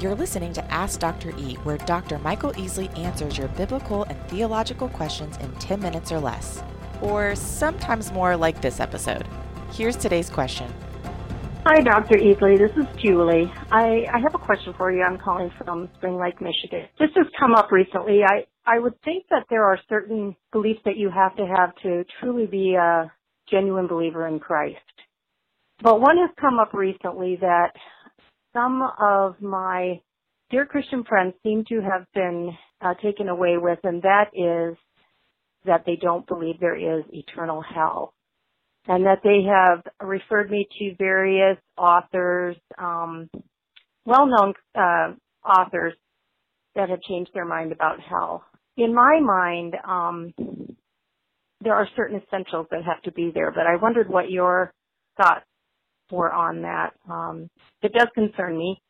You're listening to Ask Dr. E, where Dr. Michael Easley answers your biblical and theological questions in 10 minutes or less. Or sometimes more like this episode. Here's today's question. Hi, Dr. Easley. This is Julie. I, I have a question for you. I'm calling from Spring Lake, Michigan. This has come up recently. I, I would think that there are certain beliefs that you have to have to truly be a genuine believer in Christ. But one has come up recently that some of my dear Christian friends seem to have been uh, taken away with, and that is that they don't believe there is eternal hell. And that they have referred me to various authors, um, well-known uh, authors that have changed their mind about hell. In my mind, um, there are certain essentials that have to be there, but I wondered what your thoughts were on that. Um, it does concern me.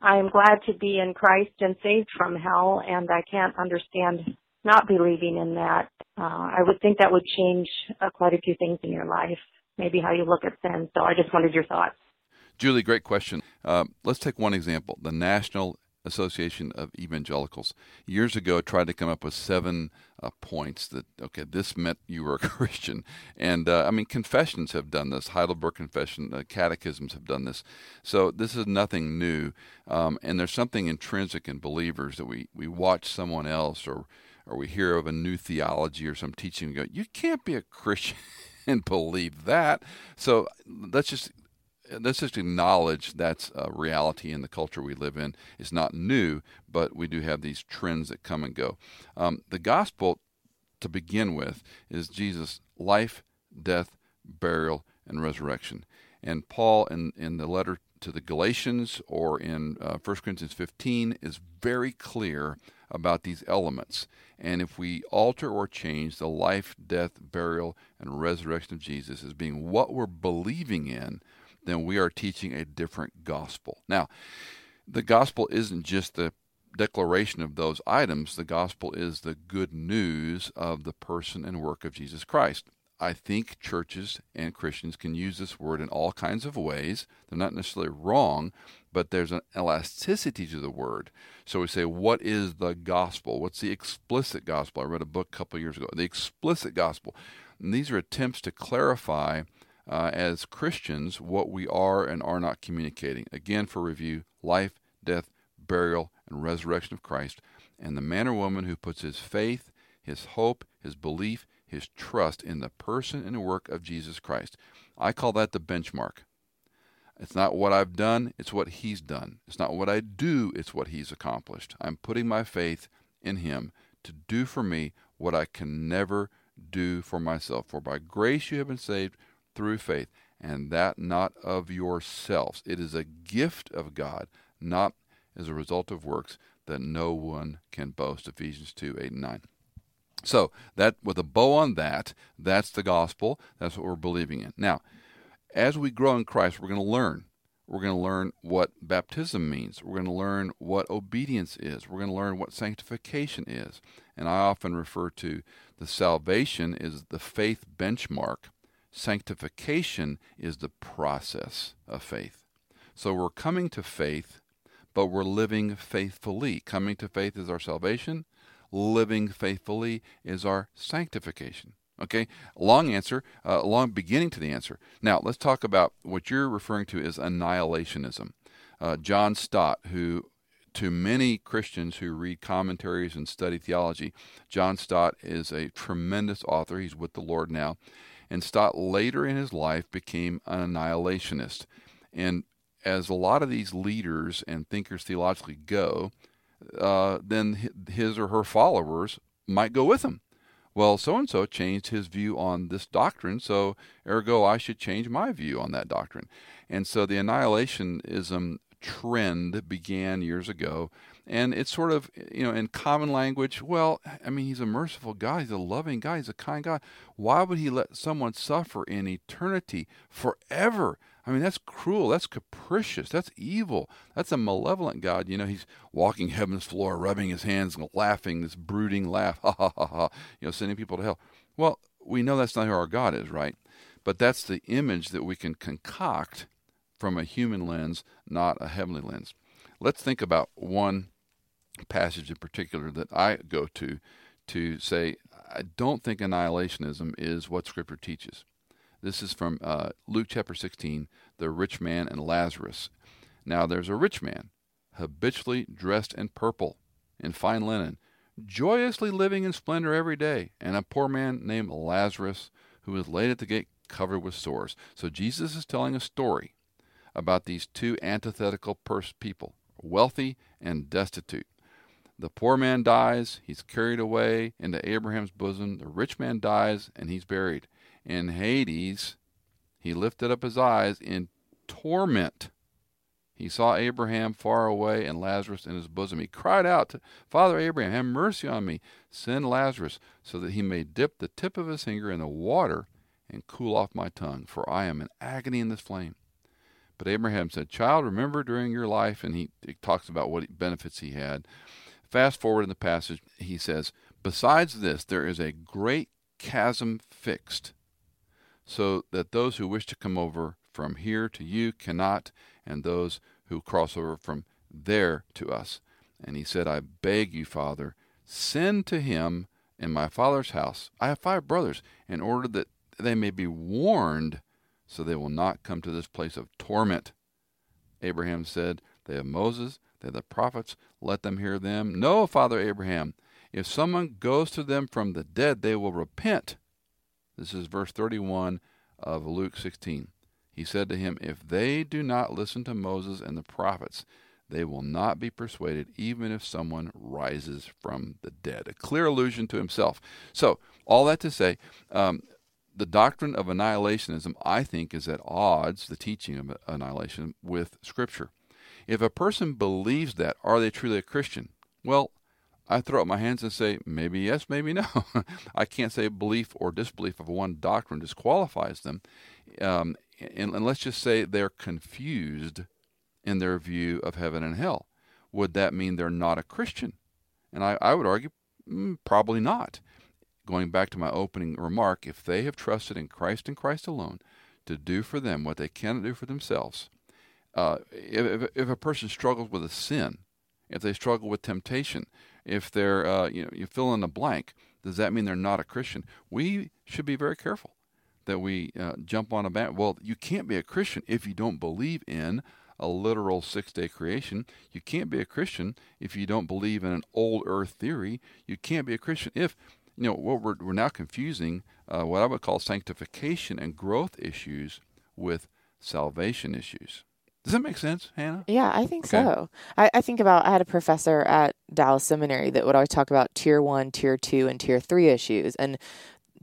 I am glad to be in Christ and saved from hell, and I can't understand not believing in that. Uh, I would think that would change uh, quite a few things in your life, maybe how you look at sin. So I just wanted your thoughts. Julie, great question. Uh, let's take one example the National Association of Evangelicals. Years ago, tried to come up with seven uh, points that, okay, this meant you were a Christian. And uh, I mean, confessions have done this. Heidelberg Confession, uh, catechisms have done this. So this is nothing new. Um, and there's something intrinsic in believers that we, we watch someone else or, or we hear of a new theology or some teaching and go, you can't be a Christian and believe that. So let's just let's just acknowledge that's a reality in the culture we live in. It's not new, but we do have these trends that come and go. Um, the gospel, to begin with, is Jesus' life, death, burial, and resurrection. And Paul, in, in the letter to the Galatians or in uh, 1 Corinthians 15, is very clear about these elements. And if we alter or change the life, death, burial, and resurrection of Jesus as being what we're believing in, then we are teaching a different gospel. Now, the gospel isn't just the declaration of those items, the gospel is the good news of the person and work of Jesus Christ. I think churches and Christians can use this word in all kinds of ways. They're not necessarily wrong, but there's an elasticity to the word. So we say, what is the gospel? What's the explicit gospel? I read a book a couple years ago, The Explicit Gospel. And these are attempts to clarify uh, as Christians what we are and are not communicating. Again, for review life, death, burial, and resurrection of Christ, and the man or woman who puts his faith, his hope, his belief, his trust in the person and work of Jesus Christ. I call that the benchmark. It's not what I've done, it's what he's done. It's not what I do, it's what he's accomplished. I'm putting my faith in him to do for me what I can never do for myself. For by grace you have been saved through faith, and that not of yourselves. It is a gift of God, not as a result of works, that no one can boast. Ephesians 2 8 and 9. So, that with a bow on that, that's the gospel. That's what we're believing in. Now, as we grow in Christ, we're going to learn. We're going to learn what baptism means. We're going to learn what obedience is. We're going to learn what sanctification is. And I often refer to the salvation is the faith benchmark Sanctification is the process of faith. So we're coming to faith, but we're living faithfully. Coming to faith is our salvation. Living faithfully is our sanctification. Okay, long answer, uh, long beginning to the answer. Now let's talk about what you're referring to as annihilationism. Uh, John Stott, who to many Christians who read commentaries and study theology, John Stott is a tremendous author. He's with the Lord now and Stott later in his life became an annihilationist. And as a lot of these leaders and thinkers theologically go, uh, then his or her followers might go with him. Well, so and so changed his view on this doctrine, so ergo I should change my view on that doctrine. And so the annihilationism trend began years ago and it's sort of, you know, in common language, well, I mean, he's a merciful God. He's a loving God. He's a kind God. Why would he let someone suffer in eternity forever? I mean, that's cruel. That's capricious. That's evil. That's a malevolent God. You know, he's walking heaven's floor, rubbing his hands and laughing, this brooding laugh, ha ha ha ha, you know, sending people to hell. Well, we know that's not who our God is, right? But that's the image that we can concoct from a human lens, not a heavenly lens. let's think about one passage in particular that I go to to say I don't think annihilationism is what Scripture teaches. This is from uh, Luke chapter 16, the rich man and Lazarus. Now there's a rich man, habitually dressed in purple, in fine linen, joyously living in splendor every day, and a poor man named Lazarus, who was laid at the gate covered with sores. So Jesus is telling a story about these two antithetical pers- people, wealthy and destitute. The poor man dies, he's carried away into Abraham's bosom. The rich man dies, and he's buried. In Hades, he lifted up his eyes in torment. He saw Abraham far away and Lazarus in his bosom. He cried out, to, Father Abraham, have mercy on me. Send Lazarus so that he may dip the tip of his finger in the water and cool off my tongue, for I am in agony in this flame. But Abraham said, Child, remember during your life, and he, talks about what benefits he had. Fast forward in the passage, he says, Besides this, there is a great chasm fixed, so that those who wish to come over from here to you cannot, and those who cross over from there to us. And he said, I beg you, Father, send to him in my father's house. I have five brothers, in order that they may be warned, so they will not come to this place of torment. Abraham said, They have Moses they have the prophets. Let them hear them. No, Father Abraham, if someone goes to them from the dead, they will repent. This is verse 31 of Luke 16. He said to him, If they do not listen to Moses and the prophets, they will not be persuaded, even if someone rises from the dead. A clear allusion to himself. So, all that to say, um, the doctrine of annihilationism, I think, is at odds, the teaching of annihilation, with Scripture. If a person believes that, are they truly a Christian? Well, I throw up my hands and say, maybe yes, maybe no. I can't say belief or disbelief of one doctrine disqualifies them. Um, and, and let's just say they're confused in their view of heaven and hell. Would that mean they're not a Christian? And I, I would argue, mm, probably not. Going back to my opening remark, if they have trusted in Christ and Christ alone to do for them what they cannot do for themselves, uh, if, if a person struggles with a sin, if they struggle with temptation, if they're, uh, you know, you fill in the blank, does that mean they're not a Christian? We should be very careful that we uh, jump on a band. Well, you can't be a Christian if you don't believe in a literal six day creation. You can't be a Christian if you don't believe in an old earth theory. You can't be a Christian if, you know, what we're, we're now confusing uh, what I would call sanctification and growth issues with salvation issues. Does that make sense, Hannah? Yeah, I think Okay. so. I, I think about I had a professor at Dallas Seminary that would always talk about tier one, tier two, and tier three issues. And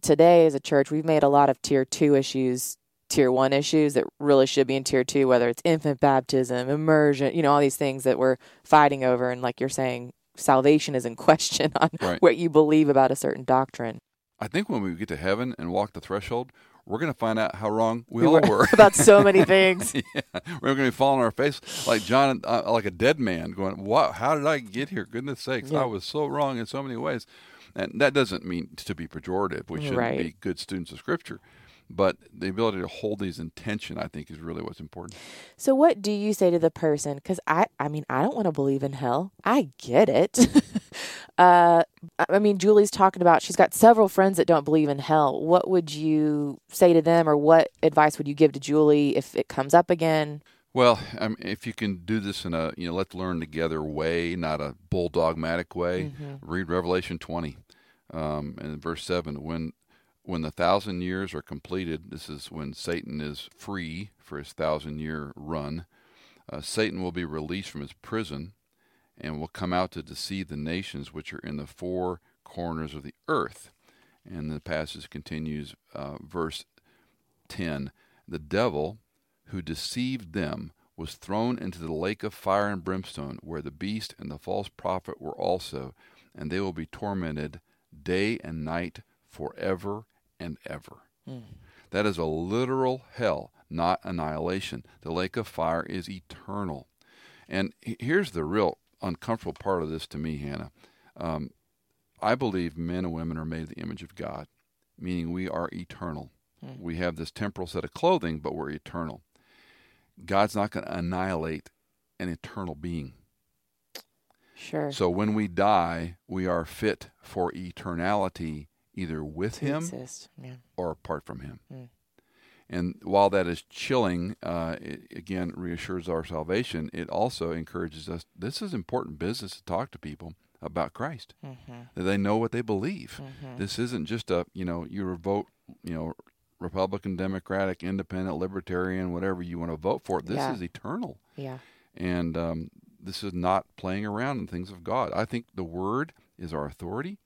today, as a church, we've made a lot of tier two issues tier one issues that really should be in tier two, whether it's infant baptism, immersion, you know, all these things that we're fighting over. And like you're saying, salvation is in question on Right. what you believe about a certain doctrine. I think when we get to heaven and walk the threshold, we're going to find out how wrong we, We all were- were. about so many things. yeah, we're going to be falling on our face like John, uh, like a dead man, going, "What? How did I get here? Goodness sakes, Yeah. I was so wrong in so many ways." And that doesn't mean to be pejorative. We shouldn't Right. be good students of Scripture, but the ability to hold these in tension, I think, is really what's important. So what do you say to the person? Because I, I mean, I don't want to believe in hell. I get it. uh, I I mean, Julie's talking about she's got several friends that don't believe in hell. What would you say to them, or what advice would you give to Julie if it comes up again? Well, um, if you can do this in a you know let's learn together way, not a bulldogmatic way, read Revelation twenty, um, and verse seven. When when the thousand years are completed, this is when Satan is free for his thousand year run. Uh, Satan will be released from his prison, and will come out to deceive the nations which are in the four corners of the earth. And the passage continues, uh, verse ten. The devil who deceived them was thrown into the lake of fire and brimstone, where the beast and the false prophet were also, and they will be tormented day and night forever and ever. That is a literal hell, not annihilation. The lake of fire is eternal. And here's the real uncomfortable part of this to me, Hannah. Um, I believe men and women are made in the image of God, meaning we are eternal. We have this temporal set of clothing, but we're eternal. God's not going to annihilate an eternal being. Sure. So when we die, we are fit for eternality, either with To Him. Yeah. or apart from Him. Mm. And while that is chilling, uh, it again reassures our salvation. It also encourages us. This is important business to talk to people about Christ. Mm-hmm. That they know what they believe. Mm-hmm. This isn't just a you know you vote you know Republican, Democratic, Independent, Libertarian, whatever you want to vote for. This Yeah. is eternal, Yeah. and um, this is not playing around in things of God. I think the Word is our authority,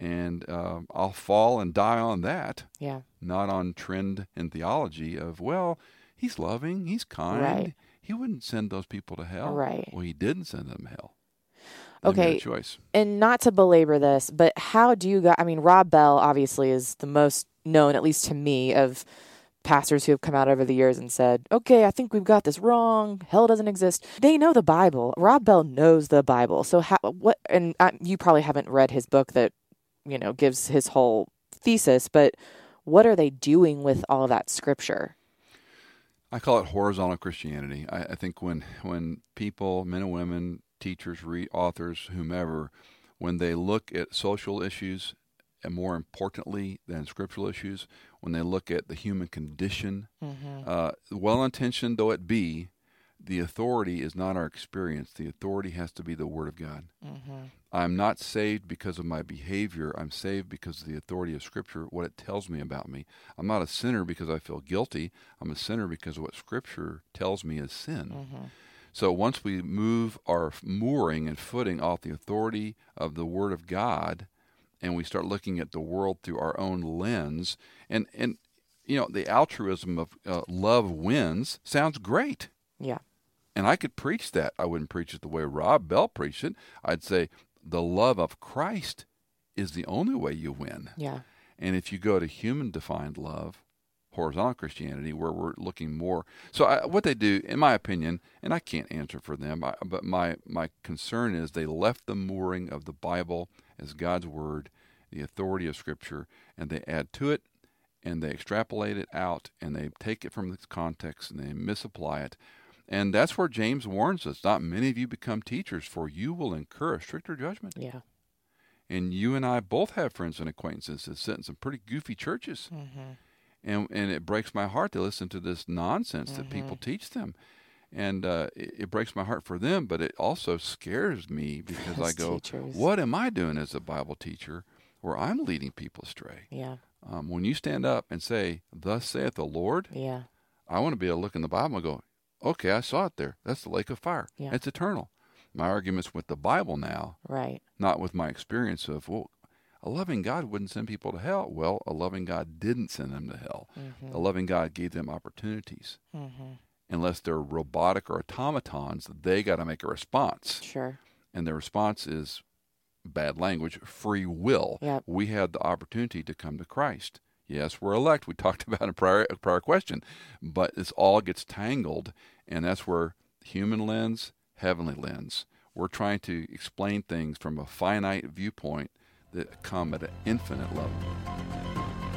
and um I'll fall and die on that, Yeah. not on trend and theology of well, He's loving, He's kind, Right. He wouldn't send those people to hell. Right. Well, He didn't send them to hell. They Okay. choice. and not to belabor this, but how do you guys? I mean, Rob Bell obviously is the most known, at least to me, of pastors who have come out over the years and said, "Okay, I think we've got this wrong. Hell doesn't exist." They know the Bible. Rob Bell knows the Bible. So how? What? And uh, you probably haven't read his book that you know gives his whole thesis, but what are they doing with all that scripture? I call it horizontal Christianity. I, I think when when people, men and women, teachers, re- authors, whomever, when they look at social issues, and more importantly than scriptural issues, when they look at the human condition, Mm-hmm. uh, well-intentioned though it be, the authority is not our experience. The authority has to be the Word of God. Mm-hmm. I'm not saved because of my behavior. I'm saved because of the authority of Scripture, what it tells me about me. I'm not a sinner because I feel guilty. I'm a sinner because of what Scripture tells me is sin. Mm-hmm. So once we move our mooring and footing off the authority of the Word of God, and we start looking at the world through our own lens, and and you know the altruism of uh, love wins sounds great. Yeah. And I could preach that. I wouldn't preach it the way Rob Bell preached it. I'd say the love of Christ is the only way you win. Yeah. And if you go to human defined love, horizontal Christianity, where we're looking more. So, I, what they do, in my opinion, and I can't answer for them, I, but my, my concern is they left the mooring of the Bible as God's Word, the authority of Scripture, and they add to it and they extrapolate it out and they take it from its context and they misapply it. And that's where James warns us not many of you become teachers, for you will incur a stricter judgment. Yeah. And you and I both have friends and acquaintances that sit in some pretty goofy churches. Mm-hmm. And, and it breaks my heart to listen to this nonsense that Mm-hmm. people teach them. And uh, it, it breaks my heart for them, but it also scares me because I go, teachers. What am I doing as a Bible teacher where I'm leading people astray? Yeah. Um, when you stand up and say, Thus saith the Lord, Yeah. I want to be able to look in the Bible and go, okay, I saw it there. That's the lake of fire. Yeah. It's eternal. My argument's with the Bible now, Right. not with my experience of, well, a loving God wouldn't send people to hell. Well, a loving God didn't send them to hell. Mm-hmm. A loving God gave them opportunities. Mm-hmm. Unless they're robotic or automatons, they got to make a response. Sure. And the response is bad language, free will. Yep. We had the opportunity to come to Christ. Yes, we're elect. We talked about a prior, a prior question, but this all gets tangled, and that's where human lens, heavenly lens. We're trying to explain things from a finite viewpoint that come at an infinite level.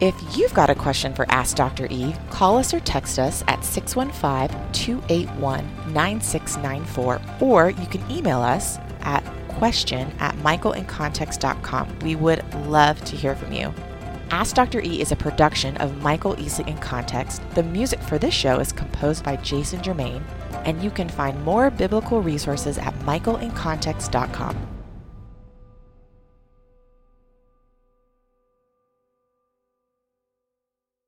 If you've got a question for Ask Dr. E, call us or text us at 615 281 9694, or you can email us at question at michaelincontext.com. We would love to hear from you. Ask Dr. E is a production of Michael Easley in Context. The music for this show is composed by Jason Germain, and you can find more biblical resources at michaelincontext.com.